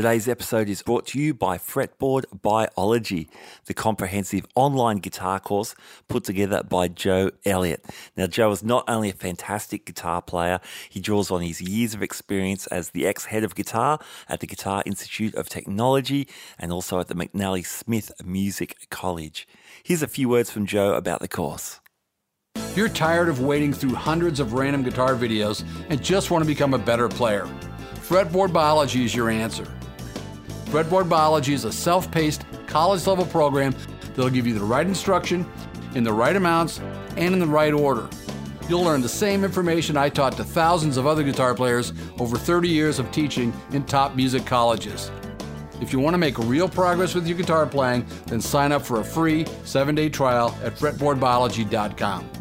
Today's episode is brought to you by Fretboard Biology, the comprehensive online guitar course put together by Joe Elliott. Now, Joe is not only a fantastic guitar player, he draws on his years of experience as the ex head of guitar at the Guitar Institute of Technology and also at the McNally Smith Music College. Here's a few words from Joe about the course. If you're tired of wading through hundreds of random guitar videos and just want to become a better player, Fretboard Biology is your answer. Fretboard Biology is a self paced, college level program that'll give you the right instruction, in the right amounts, and in the right order. You'll learn the same information I taught to thousands of other guitar players over 30 years of teaching in top music colleges. If you want to make real progress with your guitar playing, then sign up for a free seven day trial at fretboardbiology.com.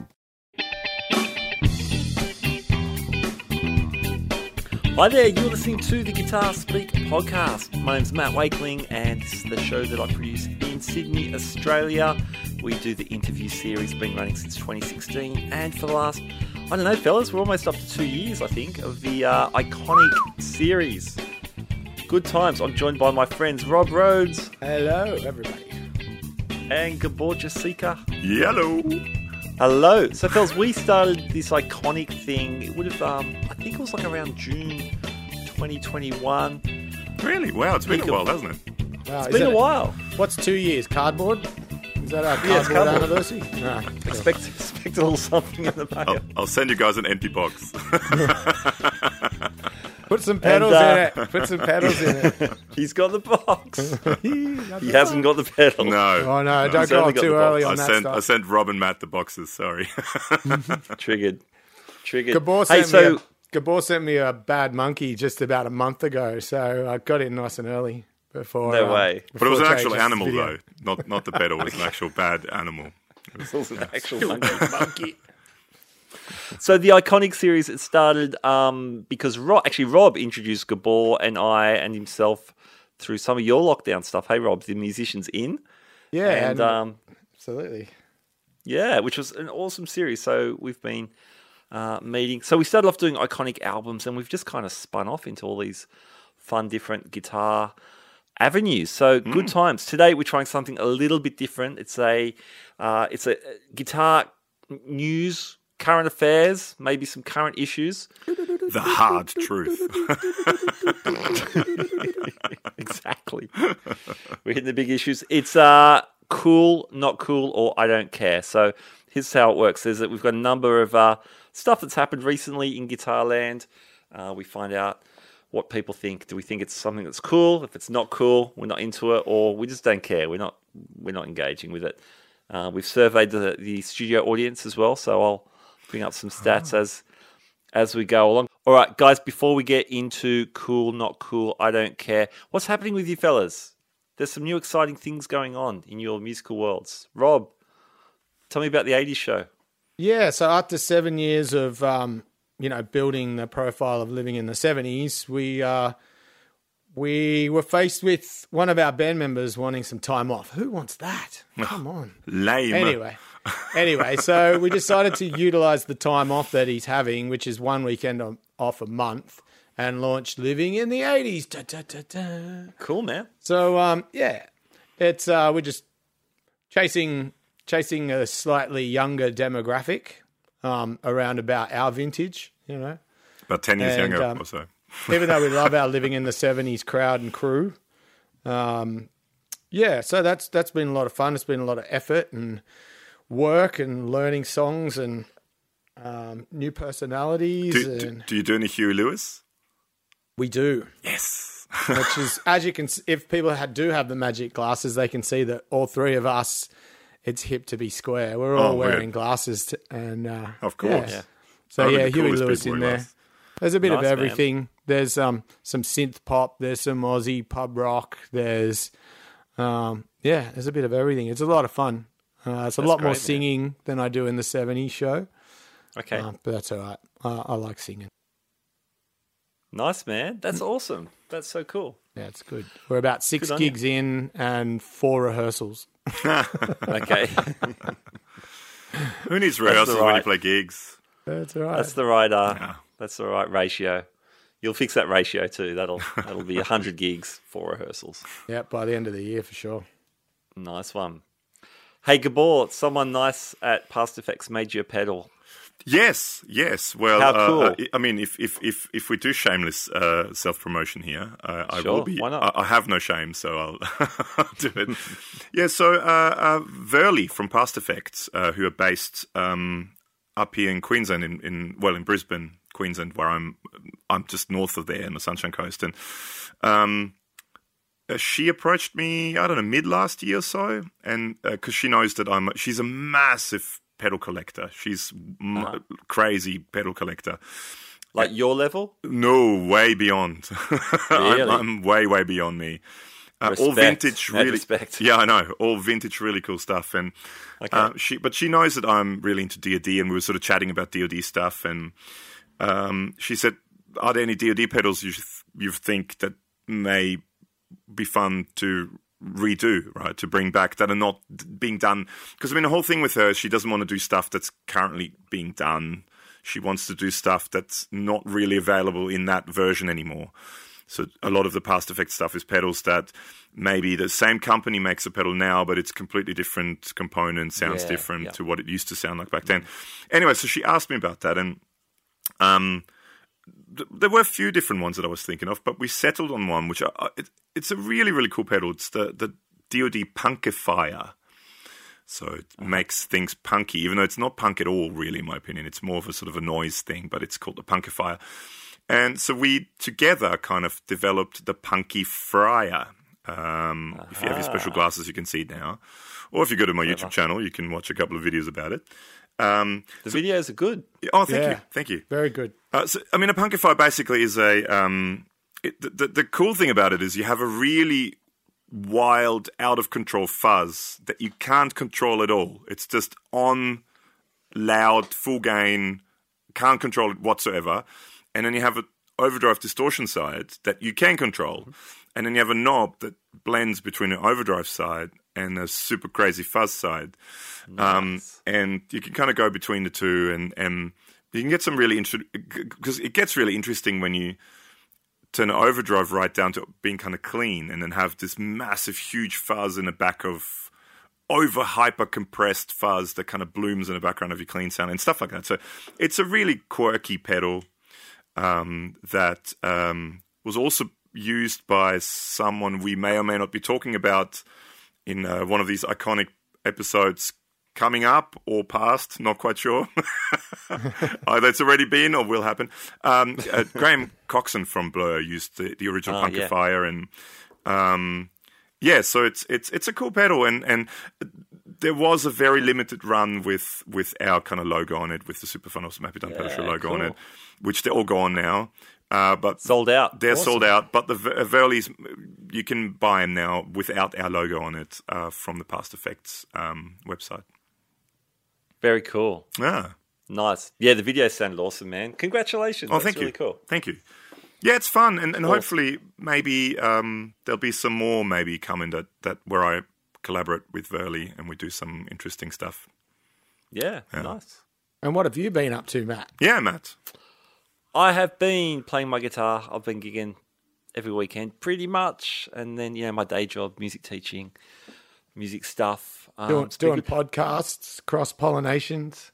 Hi there, you're listening to the Guitar Speak podcast. My name's Matt Wakeling, and this is the show that I produce in Sydney, Australia. We do the interview series, been running since 2016, and for the last, I don't know, fellas, we're almost up to two years, I think, of the uh, iconic series. Good times. I'm joined by my friends Rob Rhodes Hello, everybody. and Gabor Josika. Yellow. Hello. So, fellas, we started this iconic thing. It would have, um, I think it was like around June 2021. Really? Wow, it's been a of- while, hasn't it? Wow, It's is been a it- while. What's two years? Cardboard? Is that our cardboard, Yeah, it's cardboard. anniversary? Ah, cool. Expect, expect a little something in the I'll. I'll send you guys an empty box. Put some pedals uh, in it. Put some pedals in it. He's got the box. he hasn't got the pedal. no. Oh no! Don't He's go only off got too the early I on that sent I sent Rob and Matt the boxes. Sorry. Triggered. Triggered. Gabor hey, sent, so me a, Gabor sent me a bad monkey just about a month ago, so I got in nice and early before. No um, way. but it was an actual animal video. though, not not the pedal. It was an actual bad animal. it was an actual monkey. Monkey. So the iconic series it started um, because Rob, actually Rob introduced Gabor and I and himself through some of your lockdown stuff. Hey Rob, the musicians in Yeah, and and, um, absolutely. yeah, which was an awesome series. So we've been uh, meeting. So we started off doing iconic albums, and we've just kind of spun off into all these fun, different guitar avenues. So good times. Today we're trying something a little bit different. It's a uh, it's a a guitar news, current affairs, maybe some current issues. The hard truth. exactly. We're hitting the big issues. It's uh cool, not cool, or I don't care. So here's how it works: is that we've got a number of uh, stuff that's happened recently in guitar land. Uh, we find out what people think. Do we think it's something that's cool? If it's not cool, we're not into it, or we just don't care. We're not we're not engaging with it. Uh, we've surveyed the, the studio audience as well, so I'll bring up some stats as as we go along. All right, guys, before we get into cool, not cool, I don't care. What's happening with you fellas? There's some new exciting things going on in your musical worlds. Rob, tell me about the 80s show. Yeah, so after seven years of um, you know building the profile of living in the seventies, we uh, we were faced with one of our band members wanting some time off. Who wants that? Come on. Lame. Anyway, anyway, so we decided to utilize the time off that he's having, which is one weekend off a month, and launched Living in the eighties. Da, da, da, da. Cool, man. So um, yeah, it's uh, we're just chasing chasing a slightly younger demographic um, around about our vintage. You know, About ten years And, younger um, or so. even though we love our living in the seventies crowd and crew. Um, yeah, so that's that's been a lot of fun. It's been a lot of effort and work and learning songs and um, new personalities. Do, do, and do you do any Huey Lewis? we do. Yes. which is as you can s- if people had, do have the magic glasses they can see that all three of us it's hip to be square we're all Oh, weird. wearing glasses to, and uh Of course. yeah. Yeah. so Probably yeah huey lewis in there love. there's a bit of Nice, man. everything there's um some synth pop there's some aussie pub rock there's um yeah there's a bit of everything it's a lot of fun uh, it's a lot more great, man. singing than i do in the 70s show Okay. uh, but that's all right uh, i like singing nice, man. That's awesome. That's so cool. yeah it's good we're about six Good gigs in and four rehearsals Okay. Who needs rehearsals when you play gigs? that's all right that's the right uh that's the right ratio. You'll fix that ratio too. That'll that'll be hundred gigs for rehearsals. Yeah, by the end of the year for sure. Nice one. Hey Gabor, someone nice at PastFX made you a pedal. Yes, yes. Well, How uh, cool. uh, I mean, if if if if we do shameless uh, self promotion here, uh, I Sure, will be. why not? I, I have no shame, so I'll, I'll do it. yeah. So uh, uh, Verley from PastFX, uh, who are based um, up here in Queensland, in, in well in Brisbane, Queensland, where I'm I'm just north of there in the Sunshine Coast, and um, uh, she approached me, I don't know, mid last year or so, and because she knows that I'm, she's a massive pedal collector. She's m- Uh-huh. crazy pedal collector. Like your level? No, way beyond. Really? I'm, I'm way, way beyond me. Uh, all vintage, really. respect. Yeah, I know. All vintage, really cool stuff. And uh, she, but she knows that I'm really into DoD, and we were sort of chatting about DoD stuff. And um, she said, "Are there any DoD pedals you you think that may be fun to redo, right? To bring back that are not being done. Because I mean, the whole thing with her, she doesn't want to do stuff that's currently being done. She wants to do stuff that's not really available in that version anymore. So a lot of the past effect stuff is pedals that maybe the same company makes a pedal now, but it's completely different component, sounds Yeah, different yeah. to what it used to sound like back then. Anyway, so she asked me about that, and um, there were a few different ones that I was thinking of, but we settled on one, which I, it, it's a really, really cool pedal. It's the the DoD Punkifier. So it makes things punky, even though it's not punk at all, really, in my opinion. It's more of a sort of a noise thing, but it's called the Punkifier. And so we together kind of developed the Punkifriar. Um, If you have your special glasses, you can see it now. Or if you go to my YouTube channel, you can watch a couple of videos about it. Um, The videos are good. oh, thank Yeah. you. Thank you. Very good. Uh, so, I mean, a punkifier basically is a. Um, it, the, the, the cool thing about it is you have a really wild, out of control fuzz that you can't control at all. It's just on, loud, full gain, can't control it whatsoever. And then you have an overdrive distortion side that you can control. And then you have a knob that blends between an overdrive side and a super crazy fuzz side. Um, and you can kind of go between the two and, and you can get some really interesting, because it gets really interesting when you turn overdrive right down to being kind of clean and then have this massive, huge fuzz in the back of over hyper compressed fuzz that kind of blooms in the background of your clean sound and stuff like that. So it's a really quirky pedal um, that um, was also used by someone we may or may not be talking about in uh, one of these iconic episodes coming up or past, not quite sure. Either it's already been or will happen. Um, uh, Graham Coxon from Blur used the, the original Oh, yeah. And um, yeah, so it's it's it's a cool pedal, and and there was a very limited run with with our kind of logo on it, with the Super Fun Awesome Happy Time Pedal Show Yeah, logo on it, which they're all gone now. Uh, but Sold out. they're sold out, but the Ver- uh, Verley's you can buy them now without our logo on it uh, from the PastFX um, website. Very cool. Yeah. Nice. Yeah, the videos sounded awesome, man. Congratulations. Oh, That's thank really you. cool. Thank you. Yeah, it's fun, and, and hopefully maybe um, there'll be some more maybe coming that, that where I collaborate with Verley and we do some interesting stuff. Yeah, nice. And what have you been up to, Matt? Yeah, Matt. I have been playing my guitar. I've been gigging every weekend, pretty much, and then you know my day job, music teaching, music stuff, um, Doing, doing podcasts, cross pollinations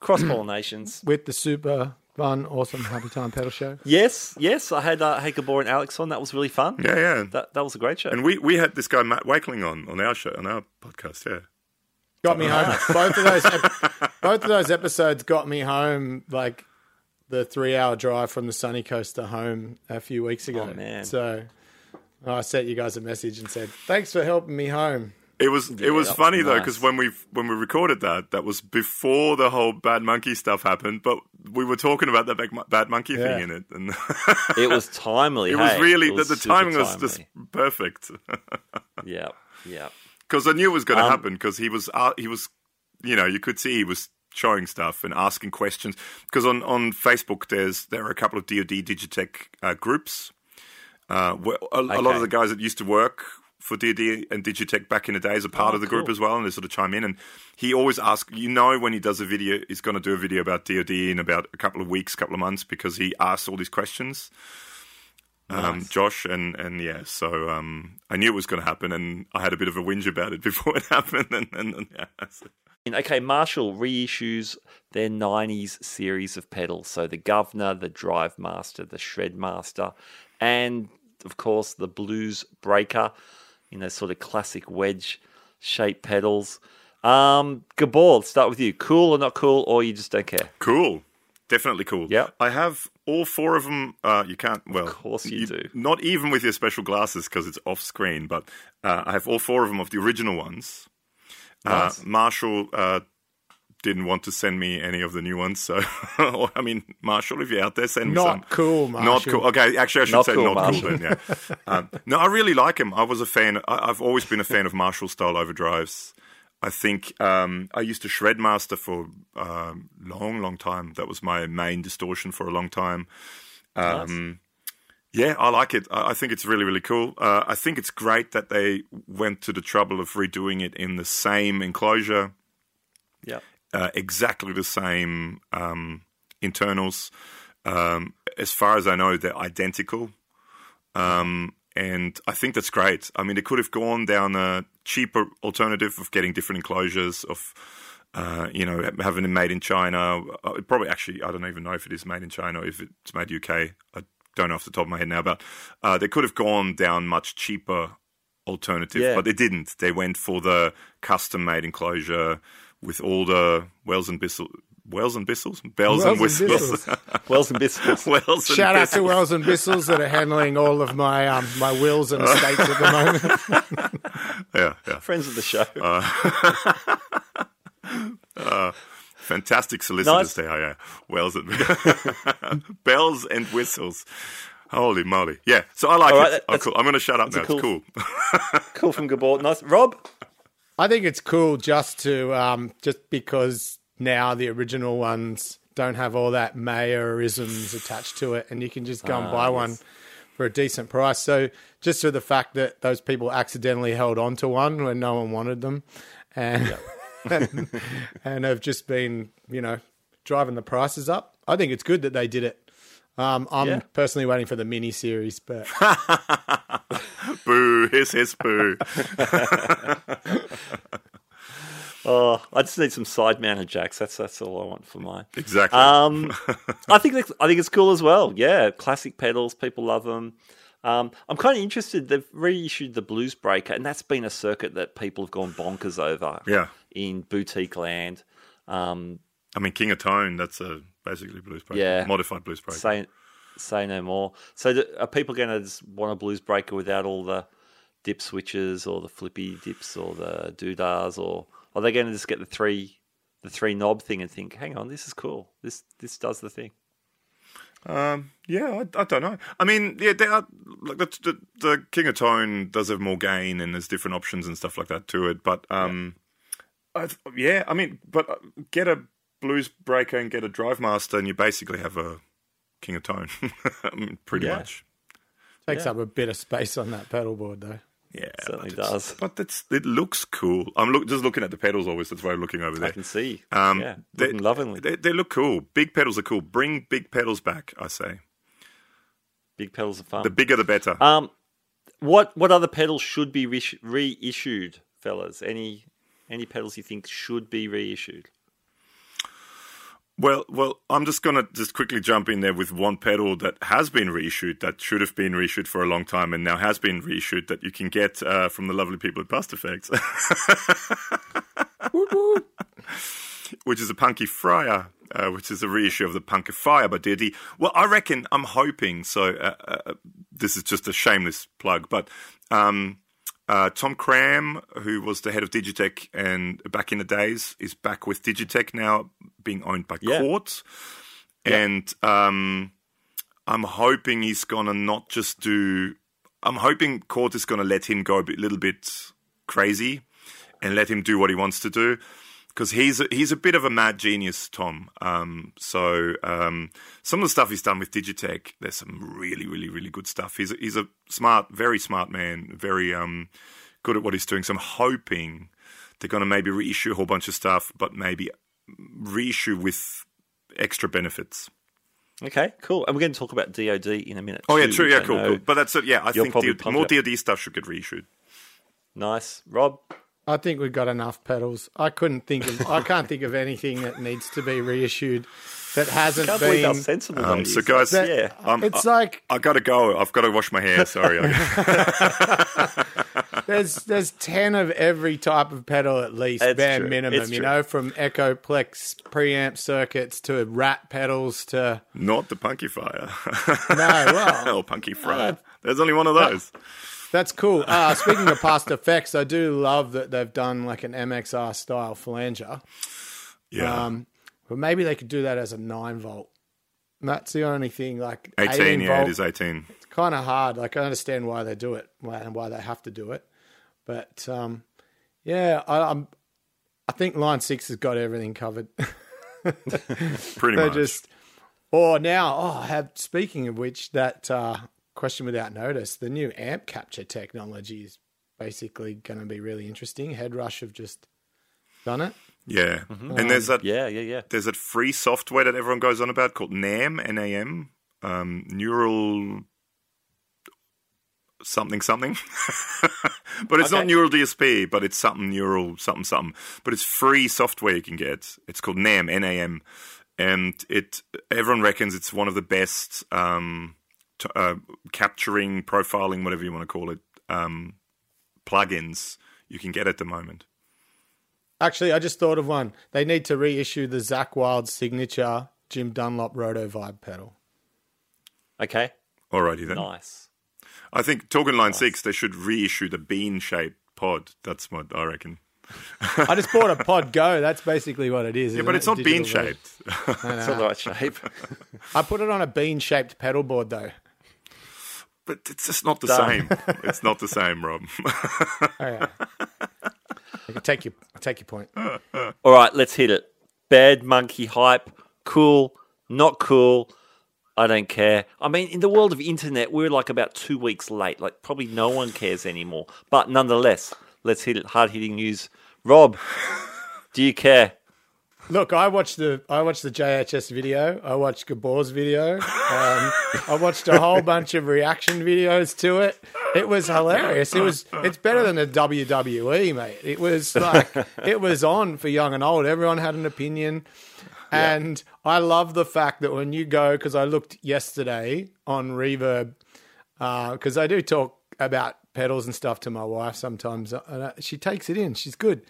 cross pollinations. with the super fun, awesome Happy Time Pedal Show. yes, yes. I had uh, hey Gabor and Alex on. That was really fun. Yeah, yeah. That that was a great show. And we, we had this guy Matt Wakeling on on our show on our podcast. Yeah. Got me home. both of those, ep- both of those episodes got me home. Like the three-hour drive from the sunny coast to home a few weeks ago. Oh, man. So I sent you guys a message and said, "Thanks for helping me home." It was it was that was funny though because when we when we recorded that that was before the whole bad monkey stuff happened, but we were talking about that bad, bad monkey Yeah. thing in it, and it was timely. it was really It the, the timing was just perfect yeah, yeah. because I knew it was going to Um, happen because he was uh, he was you know you could see he was showing stuff and asking questions because on on Facebook there's there are a couple of DoD Digitech uh, groups. Uh, where a, a lot of the guys that used to work for DoD and Digitech back in the day as a part Oh, of the group as well, and they sort of chime in. And he always asks, you know, when he does a video, he's going to do a video about DoD in about a couple of weeks, couple of months, because he asks all these questions. Um, Josh and and yeah, so um, I knew it was going to happen, and I had a bit of a whinge about it before it happened, and, and, and yeah, Okay, Marshall reissues their 90s series of pedals. So the Governor, the Drive Master, the Shred Master, and of course the Blues Breaker in those sort of classic wedge shaped pedals. Um, Gabor, start with you. Cool or not cool, or you just don't care? Cool. Definitely cool. Yeah. I have all four of them. Uh, you can't, well. Of course you do. Not even with your special glasses because it's off screen, but uh, I have all four of them of the original ones. Nice. Uh, Marshall uh, didn't want to send me any of the new ones. So, or, I mean, Marshall, if you're out there, send me Not some. Not cool, Marshall. Not cool. Okay, actually, I should Not say cool, not Marshall. cool then, yeah. um, no, I really like him. I was a fan. I, I've always been a fan of Marshall style overdrives. I think um, I used to Shredmaster for a um, long, long time. That was my main distortion for a long time. Um, Yeah, I like it. I I think it's really, really cool. Uh, I think it's great that they went to the trouble of redoing it in the same enclosure, Yeah. Uh, exactly the same um, internals. Um, as far as I know, they're identical. Um, and I think that's great. I mean, they could have gone down a cheaper alternative of getting different enclosures, of uh, you know having it made in China. Uh, it probably actually, I don't even know if it is made in China or if it's made UK. I don't know off the top of my head now, but uh, they could have gone down much cheaper alternative, Yeah. but they didn't. They went for the custom made enclosure with all the wells and whistles. Wells and whistles, bells Wells and and whistles, whistles. Wells and biscuits. wells and Shout out to. Wells and Bissels that are handling all of my um, my wills and estates at the moment. Yeah, yeah. Friends of the show. Fantastic solicitors Nice. there, yeah. Wells and bells and whistles. Holy moly! Yeah, so I like All it. right, that- oh, cool. I'm going to shut up now. cool- It's cool. cool from Gabor. Nice. Rob? I think it's cool just to um, just because now the original ones don't have all that mayorisms attached to it, and you can just go and buy one for a decent price. So just for the fact that those people accidentally held on to one when no one wanted them, and and, and have just been you know driving the prices up. I think it's good that they did it. Um, I'm Yeah. personally waiting for the mini series, but boo! Hiss, hiss, boo! Oh, I just need some side mounted jacks. That's that's all I want for mine. exactly. Um, I think I think it's cool as well. Yeah, classic pedals, people love them. Um, I'm kind of interested. They've reissued the Blues Breaker, and that's been a circuit that people have gone bonkers over. yeah, in boutique land. Um, I mean, King of Tone. That's a basically blues breaker. Yeah. modified blues breaker. say say no more. So, do, are people going to just want a Blues Breaker without all the dip switches or the flippy dips or the doodahs, or are they going to just get the three the three knob thing and think, hang on, this is cool. This this does the thing. Um, yeah, I, I don't know. I mean, yeah, they are like the, the the King of Tone does have more gain and there's different options and stuff like that to it. But um, I, yeah, I mean, but uh, get a blues breaker and get a drive master, and you basically have a King of Tone. Pretty Yeah. much. takes up a bit of space on that pedal board though. Yeah, it Certainly but does. But that's it looks cool. I'm look, just looking at the pedals always. That's why I'm looking over there. I can see. Um, yeah, they, lovingly. They, they look cool. Big pedals are cool. Bring big pedals back. I say. Big pedals are fun. The bigger, the better. Um, what what other pedals should be re- reissued, fellas? Any any pedals you think should be reissued? Well, well, I'm just gonna just quickly jump in there with one pedal that has been reissued, that should have been reissued for a long time, and now has been reissued that you can get uh, from the lovely people at PastFX, which is a Punkifriar, uh, which is a reissue of the Punkifier by DD. Well, I reckon I'm hoping. So uh, uh, this is just a shameless plug, but. Um, uh, Tom Cram, who was the head of Digitech and back in the days, is back with Digitech now, being owned by Yeah. Cort. And um, I'm hoping he's gonna not just do. I'm hoping Cort is gonna let him go a bit, little bit crazy, and let him do what he wants to do. Because he's a, he's a bit of a mad genius, Tom. Um, so um, some of the stuff he's done with Digitech, there's some really, really, really good stuff. He's a, he's a smart, very smart man, very um, good at what he's doing. So I'm hoping they're going to maybe reissue a whole bunch of stuff, but maybe reissue with extra benefits. Okay, cool. And we're going to talk about DoD in a minute. Oh yeah, too, true. Yeah, cool, cool. But that's it. Yeah, I you're think DoD, more up. DoD stuff should get reissued. Nice, Rob. I think we've got enough pedals. I couldn't think of. I can't think of anything that needs to be reissued that hasn't Can't believe how been. sensible Um, that so is. guys, that- yeah. um, it's I, like I've gotta go. I've got to wash my hair. Sorry. there's there's ten of every type of pedal at least, It's bare true. minimum. It's You true. know, from Echoplex preamp circuits to rat pedals to Not the Punky Fire. no. Well, or Punky Fry. There's only one of those. That's cool. Uh, speaking of past effects, I do love that they've done like an MXR style flanger. Yeah. Um, but maybe they could do that as a nine volt. And That's the only thing. Like 18, 18 yeah, volt, it is 18. It's kind of hard. Like I understand why they do it and why they have to do it, but um, yeah, I, I'm. I think Line Six has got everything covered. Pretty they much. just. Or now, oh, I have. Speaking of which, that uh, question without notice, the new amp capture technology is basically going to be really interesting. Headrush have just done it. yeah. And there's that Yeah, yeah, yeah. there's that free software that everyone goes on about called NAM, N-A-M, um, Neural something something. but it's not Neural DSP, but it's something Neural something something. But it's free software you can get. It's called NAM, N-A-M, and it everyone reckons it's one of the best um, t- uh, capturing, profiling, whatever you want to call it, um, plugins you can get at the moment. Actually, I just thought of one. They need to reissue the Zakk Wylde signature Jim Dunlop Rotovibe pedal. Okay, Alrighty then. nice. I think Talking Line 6, they should reissue the bean shaped pod. That's what I reckon. I just bought a Pod Go. That's basically what it is. Yeah, but it's not bean shaped. It's not the right shape. I put it on a bean shaped pedal board though. But it's just not the Done. same. It's not the same, Rob. Oh, yeah. I can take your I take your point. All right, let's hit it. Bad monkey hype. Cool. Not cool. I don't care. I mean, in the world of internet, we're like about two weeks late. Like, probably no one cares anymore. But nonetheless, let's hit it. Hard hitting news. Rob, do you care? Look, I watched the I watched the JHS video. I watched Gabor's video. Um, I watched a whole bunch of reaction videos to it. It was hilarious. It was it's better than the WWE, mate. It was like it was on for young and old. Everyone had an opinion. And I love the fact that when you go, because I looked yesterday on Reverb, because I do talk about pedals and stuff to my wife sometimes, and uh, she takes it in. She's good.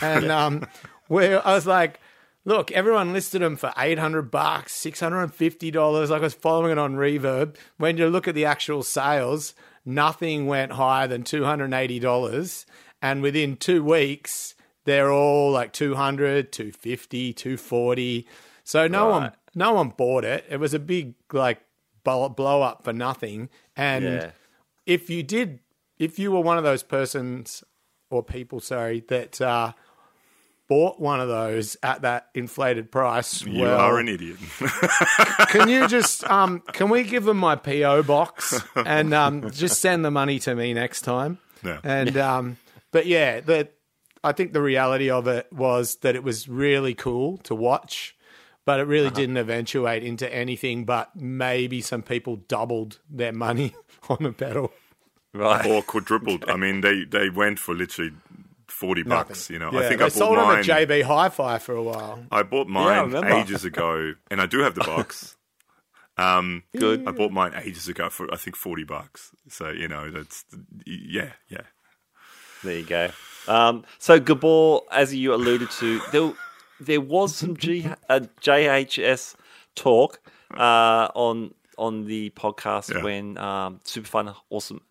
And um, where I was like, look, everyone listed them for eight hundred bucks, six hundred and fifty dollars. Like I was following it on Reverb. When you look at the actual sales, nothing went higher than two hundred and eighty dollars, and within two weeks. They're all like 200, 250, 240. So no one no one bought it. It was a big like blow, blow up for nothing. And Yeah. if you did, if you were one of those persons or people, sorry, that uh, bought one of those at that inflated price, you well, are an idiot. can you just um, can we give them my PO box and um, just send the money to me next time? Yeah. And um, but yeah, the I think the reality of it was that it was really cool to watch, but it really didn't eventuate into anything. But maybe some people doubled their money on a pedal. Right. or quadrupled. I mean, they, they went for literally 40 bucks, you know. Yeah, I think I bought sold mine. them at JB Hi-Fi for a while. I bought I mine remember. ages ago, and I do have the box. Um, Good. I bought mine ages ago for I think forty bucks. So you know that's yeah yeah. There you go. Um, so Gabor, as you alluded to, there there was some G, uh, JHS talk uh, on on the podcast Yeah. when um, super fun, awesome,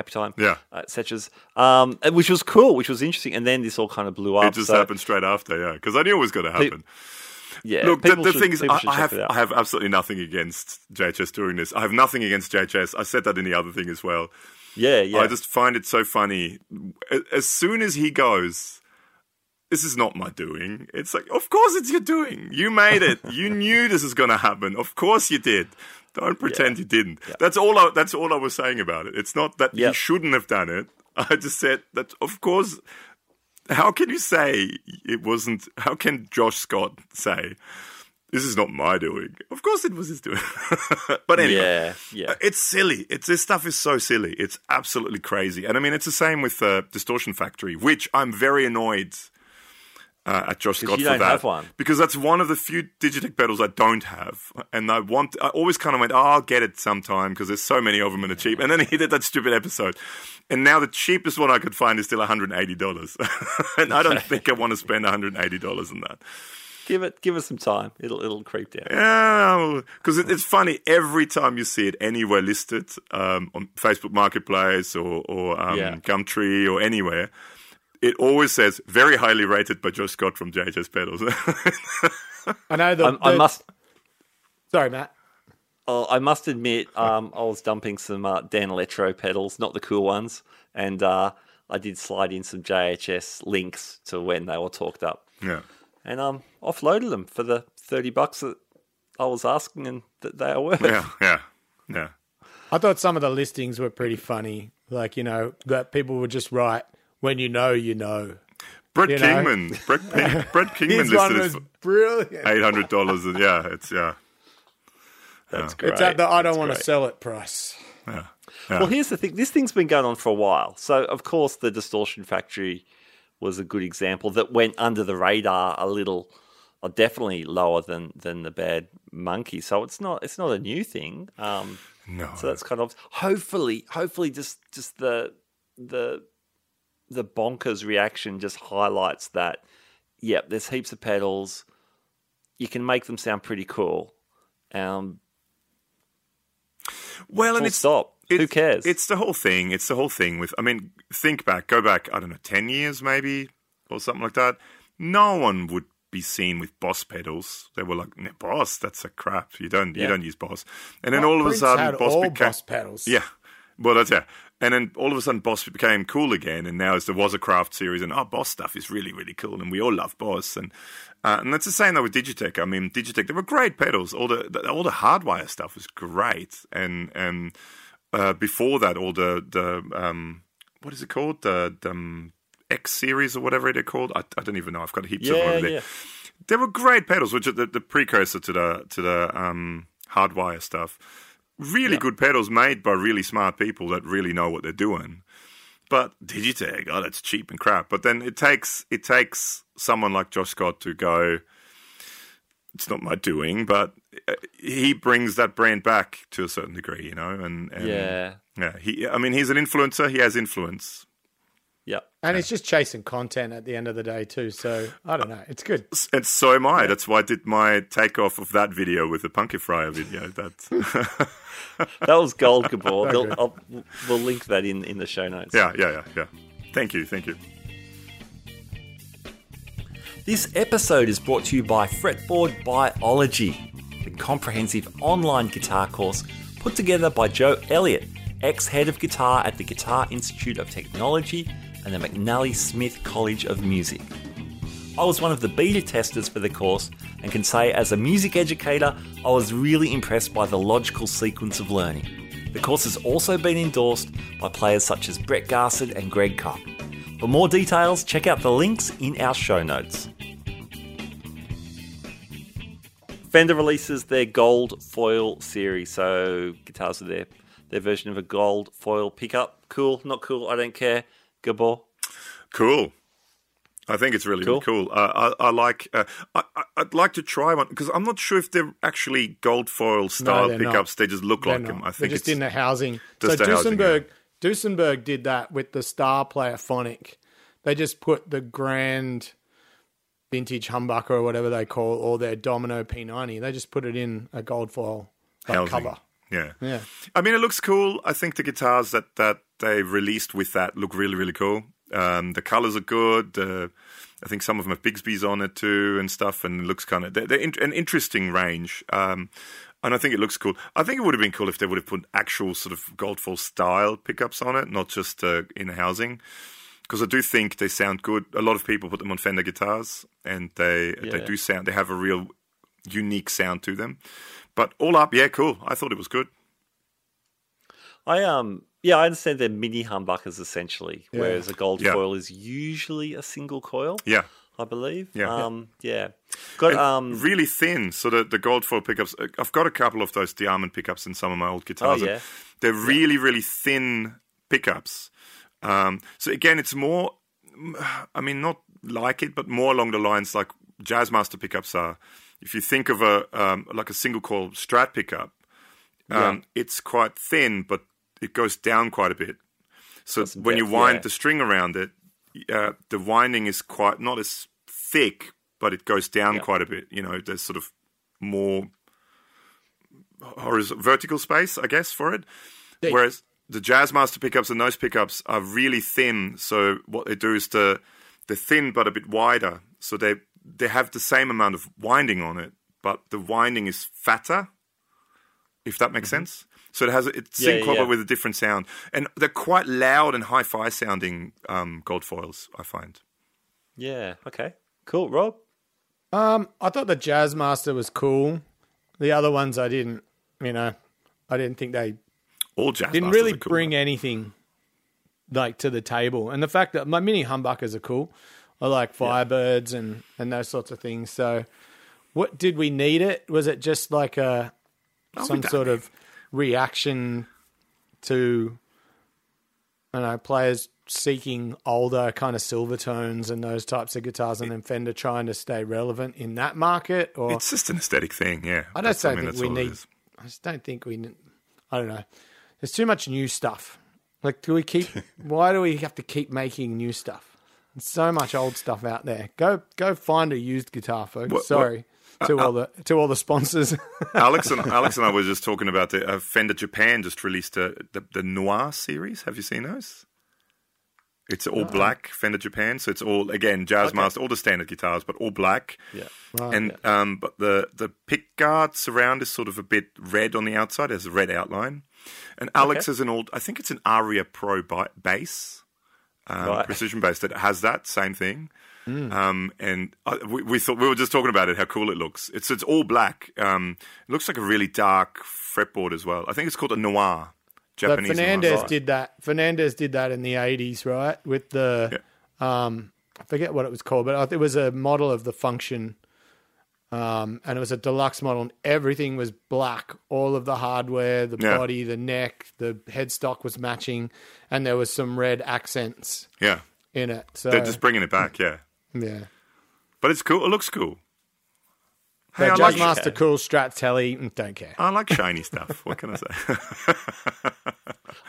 happy time, Yeah. uh, etc. Um, which was cool, which was interesting, and then this all kind of blew up. It just so, happened straight after, yeah, because I knew it was going to happen. Yeah, Look, the, the should- thing is, I, I have. I have absolutely nothing against JHS doing this. I have nothing against JHS. I said that in the other thing as well. yeah, yeah. I just find it so funny. As soon as he goes, this is not my doing. It's like, of course it's your doing. You made it. you knew this is going to happen. Of course you did. Don't pretend you didn't. That's all. I, that's all I was saying about it. It's not that Yep. you shouldn't have done it. I just said that. Of course. How can you say it wasn't? How can Josh Scott say this is not my doing? Of course it was his doing. but anyway, Yeah, yeah. uh, It's silly. It's this stuff is so silly. It's absolutely crazy. And I mean, it's the same with uh, Distortion Factory, which I'm very annoyed uh, at Josh Scott for that have one. because that's one of the few Digitech pedals I don't have, and I want. I always kind of went, "Oh, I'll get it sometime" because there's so many of them and they're cheap. And then he did that stupid episode, and now the cheapest one I could find is still 180 dollars, and I don't think I want to spend 180 dollars on that. Give it, give it some time. It'll, it'll creep down. Yeah, because it, it's funny every time you see it anywhere listed um, on Facebook Marketplace or, or um, Yeah. Gumtree or anywhere. It always says very highly rated by Josh Scott from JHS Pedals. I know the, I, I must, Sorry, Matt. oh, I must admit, um, I was dumping some uh, Danelectro pedals, not the cool ones, and uh, I did slide in some JHS links to when they were talked up, yeah, and um, offloaded them for the thirty bucks that I was asking, and that they are worth. yeah, yeah, yeah. I thought some of the listings were pretty funny. Like, you know, that people would just write, when you know, you know. Brett You know? Kingman, Brett, Ping, Brett Kingman His one listed was it for brilliant. eight hundred dollars. Yeah, it's yeah, That's great. It's at the I don't That's want to sell it price. yeah. Well, here's the thing. This thing's been going on for a while. So, of course, the Distortion Factory was a good example that went under the radar a little, or definitely lower than than the Bad Monkey. So it's not it's not a new thing. Um, No, so that's kind of hopefully hopefully just just the the the bonkers reaction just highlights that. Yep, there's heaps of pedals. You can make them sound pretty cool. Um, Well, and it's stop. Who cares? It's the whole thing. It's the whole thing with. I mean, think back, go back. I don't know, ten years maybe or something like that. No one would be seen with Boss pedals. They were like, "Nah, Boss, that's a crap. You don't, you don't use Boss. And then all of a sudden, had Boss all became Boss pedals. yeah. Well, that's yeah. And then all of a sudden, Boss became cool again, and now it's the Waza Craft series, and oh, Boss stuff is really, really cool, and we all love Boss, and uh, and that's the same though with Digitech. I mean, Digitech they were great pedals. All the, the all the hardwire stuff was great, and and uh, before that, all the the um, what is it called the, the um, X series or whatever they're called. I, I don't even know. I've got heaps of them over there. yeah. They were great pedals, which are the, the precursor to the to the um, hardwire stuff. Really good pedals made by really smart people that really know what they're doing. But Digitech, oh, that's cheap and crap. But then it takes it takes someone like Josh Scott to go. It's not my doing, but uh, he brings that brand back to a certain degree, you know. And, and Yeah. yeah. He, I mean, he's an influencer. He has influence. Yep. And it's just chasing content at the end of the day, too. So I don't know. It's good. And so am I. That's why I did my takeoff of that video with the Punkifriar video. That That was gold, Gabor. They'll- I'll, we'll link that in, in the show notes. yeah, yeah, yeah, yeah. Thank you, thank you. This episode is brought to you by Fretboard Biology, the comprehensive online guitar course put together by Joe Elliott, ex head of guitar at the Guitar Institute of Technology and the McNally Smith College of Music. I was one of the beta testers for the course and can say, as a music educator, I was really impressed by the logical sequence of learning. The course has also been endorsed by players such as Brett Garsed and Greg Koch. For more details, check out the links in our show notes. Fender releases their gold foil series, so guitars with their their version of a gold foil pickup. Cool, not cool, I don't care. Gabor. Cool. I think it's really, really cool. Uh, I, I like. Uh, I, I'd like to try one because I'm not sure if they're actually gold foil style they're pickups. They just look They're like not. them. I They're think just it's in the housing. So just housing, Duesenberg, Duesenberg did that with the Star Player Phonic. They just put the grand vintage humbucker or whatever they call, or their Domino P90. They just put it in a gold foil like, cover. Yeah. Yeah. I mean, it looks cool. I think the guitars that, that they released with that look really, really cool. Um, the colors are good. Uh, I think some of them have Bigsby's on it too and stuff, and it looks kind of they're, they're in, an interesting range. Um, and I think it looks cool. I think it would have been cool if they would have put actual sort of gold foil style pickups on it, not just uh, in housing. because I do think they sound good. A lot of people put them on Fender guitars, and they they do sound. They have a real unique sound to them. But all up, yeah, cool. I thought it was good. I um yeah, I understand they're mini humbuckers essentially, Yeah. whereas a gold Yeah. foil is usually a single coil. Yeah. I believe. Yeah. Um, yeah. Got um. really thin. So the the gold foil pickups. uh, I've got a couple of those diamond pickups in some of my old guitars. Oh, yeah. They're really really thin pickups. Um, so again, it's more. I mean, not like it, but more along the lines like Jazzmaster pickups are. If you think of a um, like a single coil Strat pickup, um, it's quite thin, but it goes down quite a bit. So some when you wind yeah. the string around it, uh, the winding is quite not as thick, but it goes down Yeah. quite a bit. You know, there's sort of more horizontal, vertical space, I guess, for it. They- Whereas the Jazzmaster pickups and those pickups are really thin. So what they do is the they're thin but a bit wider. So they they have the same amount of winding on it, but the winding is fatter. If that makes sense. So it has a- it's. Yeah, yeah, syncopa yeah. with a different sound, and they're quite loud and hi-fi sounding um, gold foils. I find. Yeah. Okay. Cool. Rob. Um, I thought the Jazzmaster was cool. The other ones I didn't. You know, I didn't think they All jazz didn't really cool. bring anything like to the table. And the fact that my mini humbuckers are cool. I like Firebirds and and those sorts of things. So, what did we need it? Was it just like a Oh, some sort of reaction to I don't know players seeking older kind of silver tones and those types of guitars, and then Fender trying to stay relevant in that market? Or It's just an aesthetic thing, yeah. I don't think we need. I just don't think we. I don't know. There's too much new stuff. Like, do we keep? why do we have to keep making new stuff? There's so much old stuff out there. Go, go find a used guitar, folks. What- Sorry to all the to all the sponsors. Alex and Alex and I were just talking about the uh, Fender Japan just released a, the the Noir series. Have you seen those? It's all black Fender Japan, so it's all again Jazzmaster, all the standard guitars, but all black. Yeah. and um, but the the pick guard surround is sort of a bit red on the outside, has a red outline. And Alex has an old, I think it's an Aria Pro bass, um, Right. precision bass that has that same thing. Um, and I, we, we thought we were just talking about it, how cool it looks. It's it's all black. Um, it looks like a really dark fretboard as well. I think it's called a noir. But Fernandes noir. did that. Fernandes did that in the '80s, right? With the, um, I forget what it was called, but it was a model of the function, um, and it was a deluxe model, and everything was black. All of the hardware, the Yeah. body, the neck, the headstock was matching, and there was some red accents Yeah, in it. So they're just bringing it back. Yeah, yeah, but it's cool. It looks cool. Hey, but I like, Jazzmaster cool, Strat Telly, mm, don't care. I like shiny stuff. What can I say?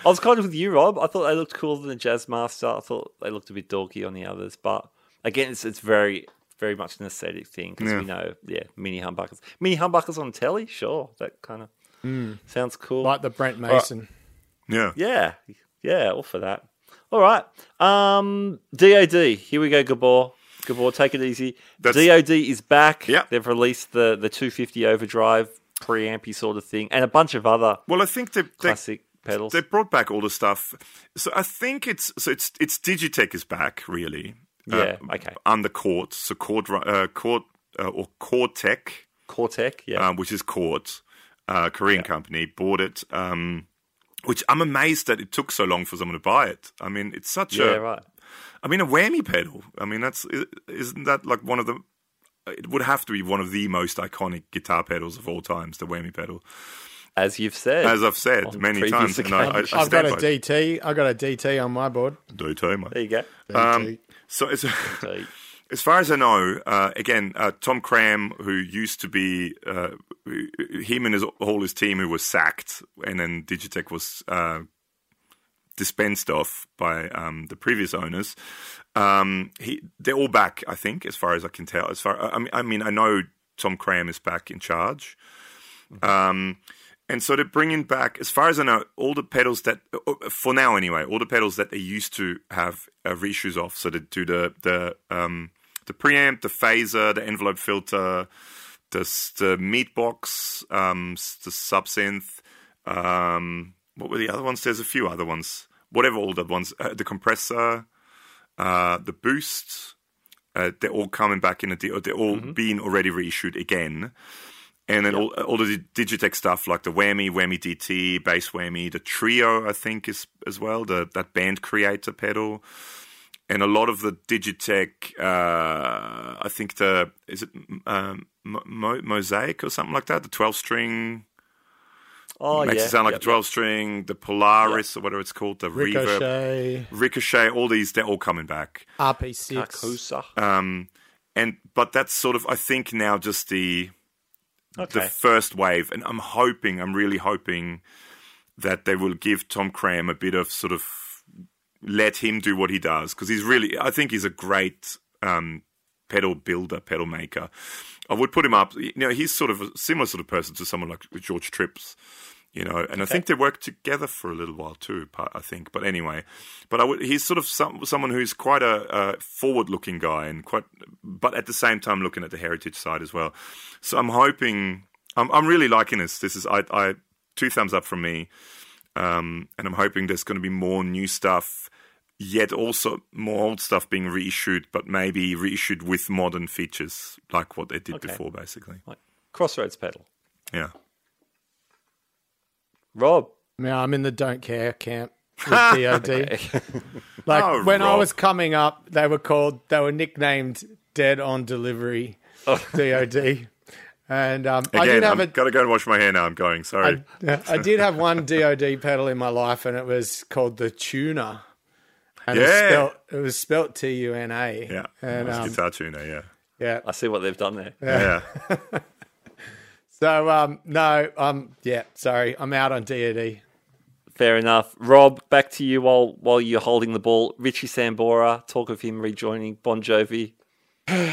I was kind of with you, Rob. I thought they looked cooler than the Jazzmaster. I thought they looked a bit dorky on the others, but again, it's it's very very much an aesthetic thing because Yeah. we know, yeah, mini humbuckers, mini humbuckers on telly, sure, that kind of sounds cool. Like the Brent Mason. yeah. yeah, yeah, all for that. All right, um, DoD. Here we go, Gabor. Gabor, take it easy. That's- DoD is back. Yeah. they've released the the 250 overdrive preampy sort of thing, and a bunch of other Well, I think they, they classic pedals. they brought back all the stuff. So I think it's so it's it's Digitech is back really. Yeah, Uh, okay. Under Cort, so Cort uh, Cort uh, or Cor-Tek, Cor-Tek, yeah. um, which is Cort, uh, Korean company, bought it. Um, which I'm amazed that it took so long for someone to buy it. I mean, it's such yeah, a right. I mean, a whammy pedal. I mean, that's isn't that like one of the? It would have to be one of the most iconic guitar pedals of all times, the whammy pedal. As you've said. As I've said many times, and I, I, I I've got a. DT. I got a DT on my board. Do too, mate. there you go. Um, so, it's, as far as I know, uh, again, uh, Tom Cram, who used to be uh, him and his, all his team, who was sacked, and then Digitech was uh, dispensed off by um, the previous owners. Um, he, they're all back, I think, as far as I can tell. As far, I mean, I mean, I know Tom Cram is back in charge. Um, and so they're bringing back, as far as I know, all the pedals that, for now anyway, all the pedals that they used to have uh, reissues of. So they do the the um, the preamp, the phaser, the envelope filter, the the meat box, um, the subsynth. Um, what were the other ones? There's a few other ones. Whatever all the ones, uh, the compressor. uh, the boost. Uh, they're all coming back in a deal. They're all Mm-hmm. being already reissued again. And then all, all the Digitech stuff like the Whammy, Whammy DT, Bass Whammy, the Trio, I think is as well, the that band creator pedal. And a lot of the Digitech, uh, I think the, is it um, Mo- Mo- Mosaic or something like that? The 12 string Oh yeah. makes yeah, it sound like Yep, a 12 string, the Polara or whatever it's called, the Reverb, Ricochet, Ricochet, all these, they're all coming back. RP6. yep. Kakusa. Um, and but that's sort of I think now just the Okay. the first wave, and I'm hoping, I'm really hoping that they will give Tom Cram a bit of sort of let him do what he does because he's really I think he's a great um, pedal builder, pedal maker. I would put him up. You know, he's sort of a similar sort of person to someone like George Tripps. You know, and I think they worked together for a little while too. I think, but anyway, but I would, he's sort of some, someone who's quite a, a forward-looking guy and quite, but at the same time looking at the heritage side as well. So I'm hoping, I'm, I'm really liking this. This is, I, I two thumbs up from me, um, and I'm hoping there's going to be more new stuff, yet also more old stuff being reissued, but maybe reissued with modern features like what they did Okay. before, basically. Like Crossroads pedal. Yeah. Rob. Yeah, I'm in the don't care camp with DOD. Like Oh, when I was coming up, they were called, they were nicknamed Dead on Delivery DOD. And um, I Again, did have I'm a, gotta go and wash my hair now. I'm going. Sorry. I, I did have one DOD pedal in my life, and it was called the Tuner. And it was Yeah. spelt, it was spelt T U N A. yeah, and nice um, guitar tuner. Yeah, yeah. I see what they've done there. yeah. So um, no, um, yeah. Sorry, I'm out on DOD. Fair enough. Rob, back to you while while you're holding the ball. Richie Sambora, talk of him rejoining Bon Jovi.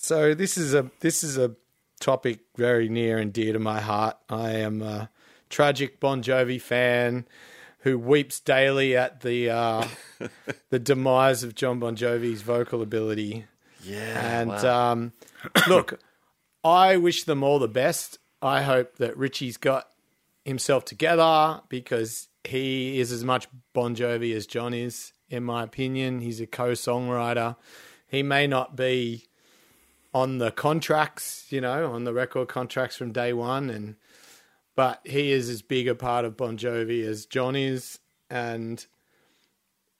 So this is a this is a topic very near and dear to my heart. I am a tragic Bon Jovi fan who weeps daily at the uh, the demise of Jon Bon Jovi's vocal ability. Yeah. And um, look, I wish them all the best. I hope that Richie's got himself together because he is as much Bon Jovi as Jon is, in my opinion. He's a co songwriter. He may not be on the contracts, you know, on the record contracts from day one, and but he is as big a part of Bon Jovi as Jon is, and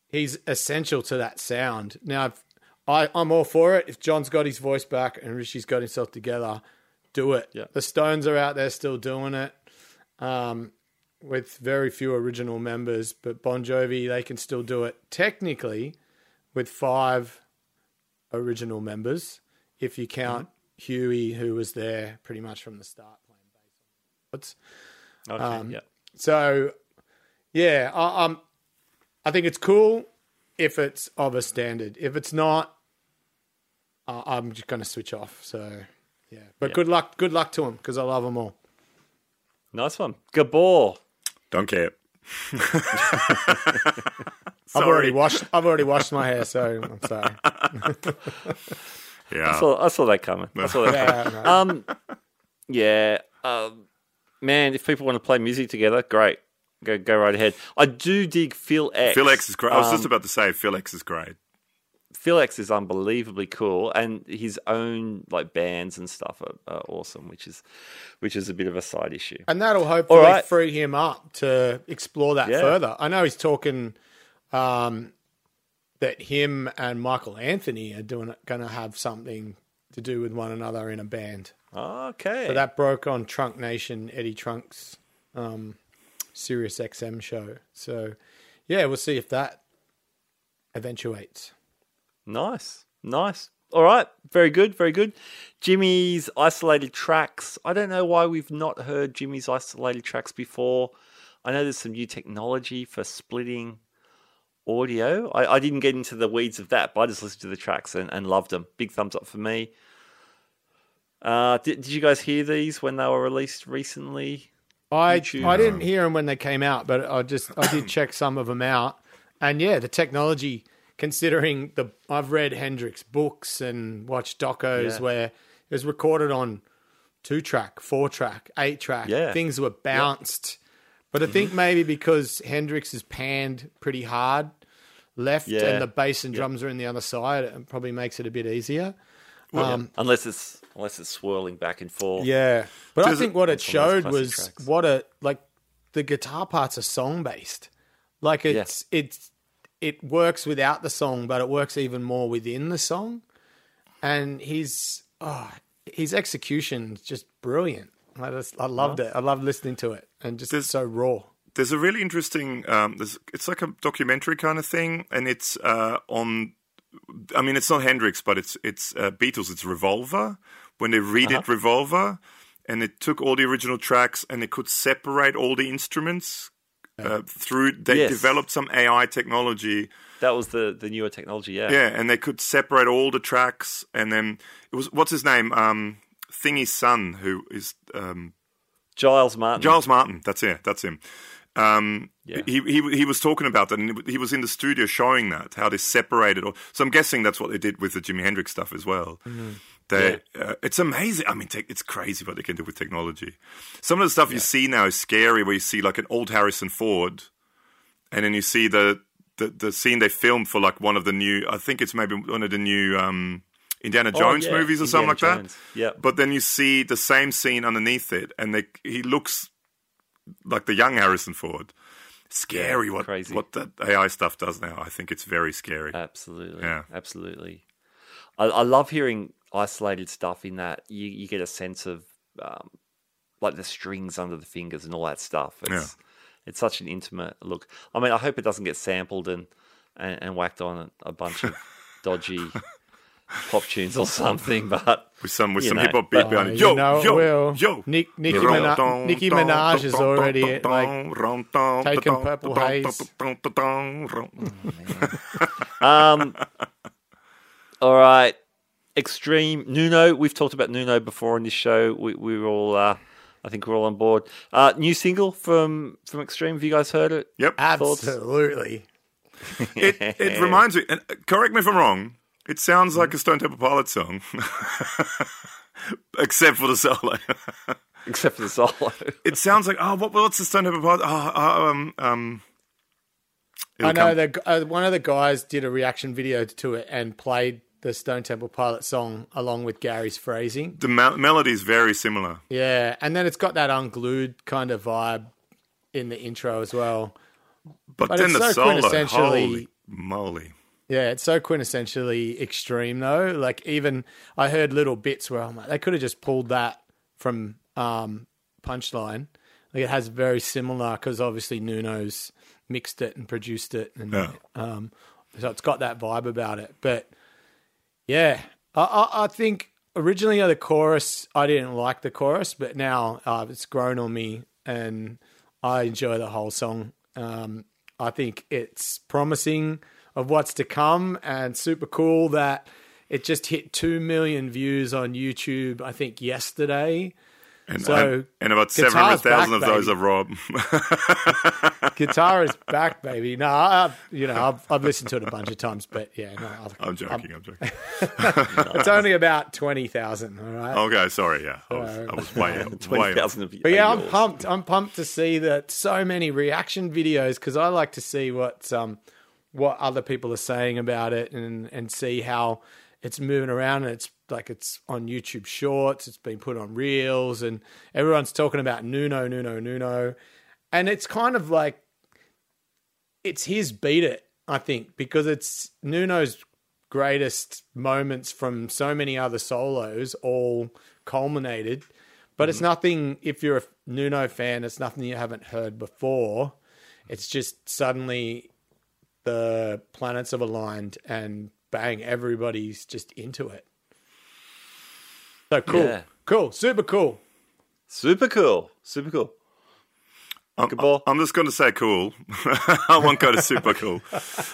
he's essential to that sound. Now, if, I, I'm all for it. If Jon's got his voice back and Richie's got himself together, do it. Yeah. The Stones are out there still doing it, um, with very few original members, but Bon Jovi they can still do it technically with five original members, if you count Huey, who was there pretty much from the start playing bass on the Okay. um, yeah. so, yeah, I, um, I think it's cool if it's of a standard. If it's not, uh, I'm just going to switch off. So, yeah, but good luck, good luck to them because I love them all. Nice one. Gabor. Don't care. I've already washed. I've already washed my hair, so I'm sorry. Yeah. I saw, I saw that coming. I saw that coming. Yeah, no. Um, yeah, um, man. If people want to play music together, great. Go go right ahead. I do dig Phil X. Phil X is great. I was just Um, about to say Phil X is great. Phil X is unbelievably cool, and his own like bands and stuff are, are awesome, which is which is a bit of a side issue. and that'll hopefully right. free him up to explore that Yeah. further. I know he's talking um, that him and Michael Anthony are doing going to have something to do with one another in a band. Okay, So that broke on Trunk Nation, Eddie Trunk's um, Sirius XM show. So yeah, we'll see if that eventuates. Nice, nice. All right, very good, very good. Jimi's isolated tracks. I don't know why we've not heard Jimi's isolated tracks before. I know there's some new technology for splitting audio. I, I didn't get into the weeds of that, but I just listened to the tracks and, and loved them. Big thumbs up for me. Uh, did, did you guys hear these when they were released recently? I YouTube. I didn't hear them when they came out, but I just I did check some of them out, and yeah, the technology. Considering the I've read Hendrix books and watched docos Yeah. where it was recorded on two track, four track, eight track. Yeah. Things were bounced, but I think maybe because Hendrix is panned pretty hard left Yeah. and the bass and drums are in the other side, it probably makes it a bit easier. Um, unless it's unless it's swirling back and forth. Yeah, but I think it- what it That's one of those showed was tracks. what a like the guitar parts are song based. Like it's it's it works without the song, but it works even more within the song. And his oh, his execution is just brilliant. I just I loved it. I loved listening to it, and just There's- so raw. There's a really interesting. Um, there's, it's like a documentary kind of thing, and it's uh, on. I mean, it's not Hendrix, but it's it's uh, Beatles. It's Revolver. When they redid Uh-huh. Revolver, and it took all the original tracks, and they could separate all the instruments uh, through. They Yes. developed some AI technology. That was the the newer technology. Yeah. Yeah, and they could separate all the tracks, and then it was what's his name, um, Thingy's son, who is um, Giles Martin. Giles Martin. That's it. That's him. Um, Yeah. he, he he was talking about that, and he was in the studio showing that how they separated. all- So I'm guessing that's what they did with the Jimi Hendrix stuff as well. They, uh, it's amazing. I mean, te- it's crazy what they can do with technology. Some of the stuff you see now is scary, where you see like an old Harrison Ford, and then you see the the, the scene they filmed for like one of the new. I think it's maybe one of the new um, Indiana Oh, Jones yeah, movies or something like Indiana that. Yeah. But then you see the same scene underneath it, and they, he looks like the young Harrison Ford. Scary what crazy. what that AI stuff does now. I think it's very scary. Absolutely. Yeah. Absolutely. I, I love hearing isolated stuff in that. You you get a sense of um, like the strings under the fingers and all that stuff. It's Yeah. it's such an intimate look. I mean, I hope it doesn't get sampled and and, and whacked on a, a bunch of dodgy pop tunes or something. But with some with some hip hop beat behind Uh, it. you Yo, know it yo, will. yo. Nick- Nicki Ron- Mina- Nicki Minaj is already, dong, like, dong, ron, dong, taking Purple Haze. dong, dong, dong. Um, all right. Extreme Nuno. We've talked about Nuno before on this show. We, we were all, uh, I think, we're all on board. Uh, new single from from Extreme. Have you guys heard it? Yep. Thoughts? Absolutely. It it reminds me. And uh, correct me if I'm wrong. It sounds like a Stone Temple Pilots song, except for the solo. Except for the solo. it sounds like oh, what, what's the Stone Temple Pilots? Oh, oh, um, um. I know come- that uh, one of the guys did a reaction video to it and played the Stone Temple Pilot song along with Gary's phrasing. the mel- melody is very similar. Yeah, and then it's got that unglued kind of vibe in the intro as well. But, But then it's the so solo, quintessentially- holy moly! Yeah, it's so quintessentially extreme though. Like even I heard little bits where I'm like, they could have just pulled that from um, Punchline. Like it has very similar because obviously Nuno's mixed it and produced it, and Yeah. um, so it's got that vibe about it. But yeah, I, I, I think originally the chorus I didn't like the chorus, but now uh, it's grown on me, and I enjoy the whole song. Um, I think it's promising of what's to come and super cool that it just hit 2 million views on YouTube, I think, yesterday. And, So, and, and about seven hundred thousand guitar's thousand of those baby. are Rob. Guitar is back, baby. No, I, you know, I've, I've listened to it a bunch of times, but yeah, no, I've, I'm joking. I'm joking. it's only about 20,000, all right? Okay, sorry. Yeah, I was, I was way, way Twenty off. thousand of But yeah, I'm pumped. I'm pumped to see that so many reaction videos because I like to see what um what other people are saying about it and and see how it's moving around and it's like it's on YouTube Shorts. It's been put on Reels and everyone's talking about Nuno, Nuno, Nuno, and it's kind of like it's his beat it. I think because it's Nuno's greatest moments from so many other solos all culminated. But it's mm-hmm. nothing, if you're a Nuno fan, it's nothing you haven't heard before. It's just suddenly the planets have aligned and bang, everybody's just into it. So cool. Yeah. Cool. Super cool. Super cool. Super cool. I'm, I'm just going to say cool. I won't go to super cool.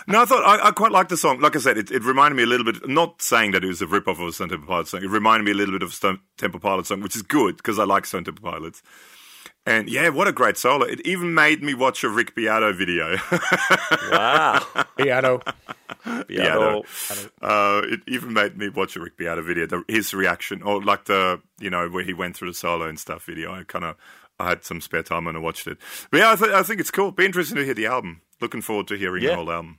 No, I thought I, I quite liked the song. Like I said, it, it reminded me a little bit. Not saying that it was a rip off of a Stone Temple Pilots song. It reminded me a little bit of Stone Temple Pilots song, which is good because I like Stone Temple Pilots. And yeah, what a great solo! It even made me watch a Rick Beato video. Wow. Piano. Beato. uh, it even made me watch a Rick Beato video. The, his reaction, or like the you know where he went through the solo and stuff video. I kind of I had some spare time and I watched it. But yeah, I, th- I think it's cool. Be interesting to hear the album. Looking forward to hearing Yeah. the whole album.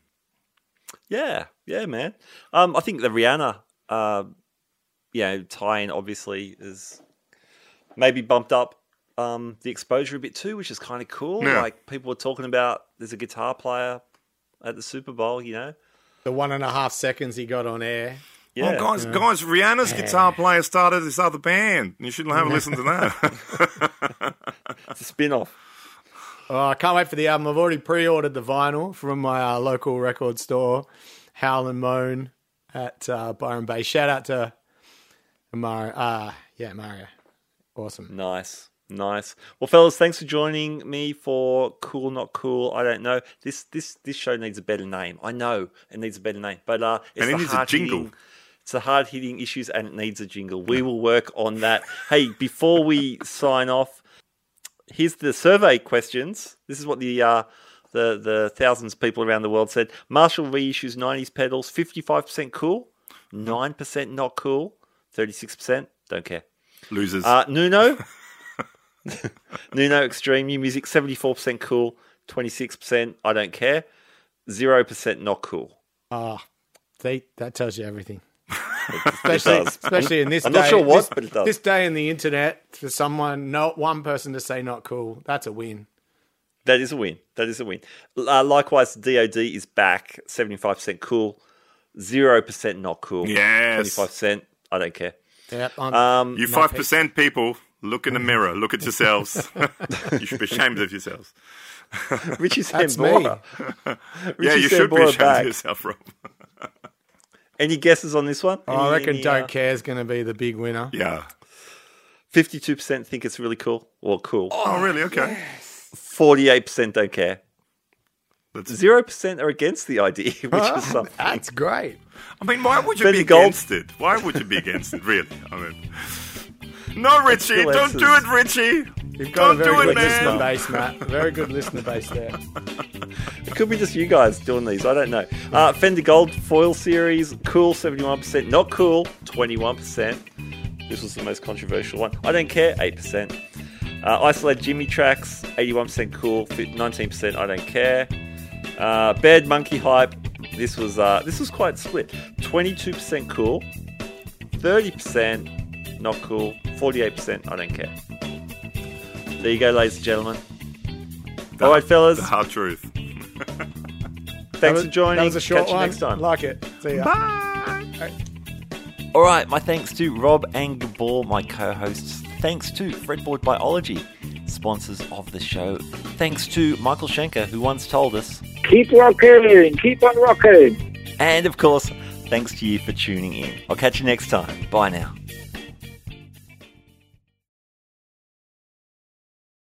Yeah, yeah, man. Um, I think the Rihanna, uh, you know, tie-in obviously is maybe bumped up um, the exposure a bit too, which is kind of cool. Yeah. Like people were talking about, there's a guitar player at the Super Bowl, you know. The one and a half seconds he got on air. Yeah, Oh, guys, guys, Rihanna's guitar player started this other band. You shouldn't have a listen to that. it's a spin-off. Oh, I can't wait for the album. I've already pre-ordered the vinyl from my uh, local record store, Howl and Moan at uh, Byron Bay. Shout out to Mario. Uh, yeah, Mario. Awesome. Nice. Nice. Well, fellas, thanks for joining me for Cool Not Cool. I don't know. This this this show needs a better name. I know it needs a better name, but uh, it's And it needs a jingle. It's the hard hitting issues, and it needs a jingle. We will work on that. hey, before we sign off, here's the survey questions. This is what the uh, the the thousands of people around the world said. Marshall reissues '90s pedals. 55% cool, nine percent not cool, 36% don't care. Losers. Uh, Nuno. Nuno Extreme New Music, 74% cool, 26% I don't care, 0% not cool. Ah, see, that tells you everything. Especially, especially in this I'm day. not sure what, this, but it does. This day in the internet, for someone, not one person to say not cool, that's a win. That is a win. That is a win. Uh, likewise, DOD is back, 75% cool, 0% not cool, Yes. 25% I don't care. Yep, I'm, Um, you 5% people, look in the mirror. Look at yourselves. you should be ashamed of yourselves. Richie That's Sambora. yeah, Richie you should be ashamed back. of yourself, Rob. Any guesses on this one? I Any- reckon any, Don't uh, Care is going to be the big winner. Yeah. 52% think it's really cool or cool. Oh, really? Okay. 48% don't care. That's, 0% are against the idea, which is something. That's great. I mean, why would you Benny be Gold. against it? Why would you be against it, really? I mean, no, Richie, don't do it, Richie. You've got Don't a very do it, good man. listener base, Matt. Very good listener base there. It could be just you guys doing these. I don't know. Uh, Fender Gold Foil Series, cool 71%. Not cool 21%. This was the most controversial one. I don't care 8%. Uh, Isolate Jimi Tracks 81% cool, 19% I don't care. Uh, Bad Monkey Hype. This was uh, this was quite split. 22% cool, 30% not cool, 48% I don't care. There you go, ladies and gentlemen. All right, fellas. The hard truth. Thanks was- for joining. That was a short Catch you one. next time. Like it. See ya. Bye. All right, my thanks to Rob and Gabor, my co-hosts. Thanks to Fretboard Biology, sponsors of the show. Thanks to Michael Schenker, who once told us, Keep rocking, keep on rocking. and of course, thanks to you for tuning in. I'll catch you next time. Bye now.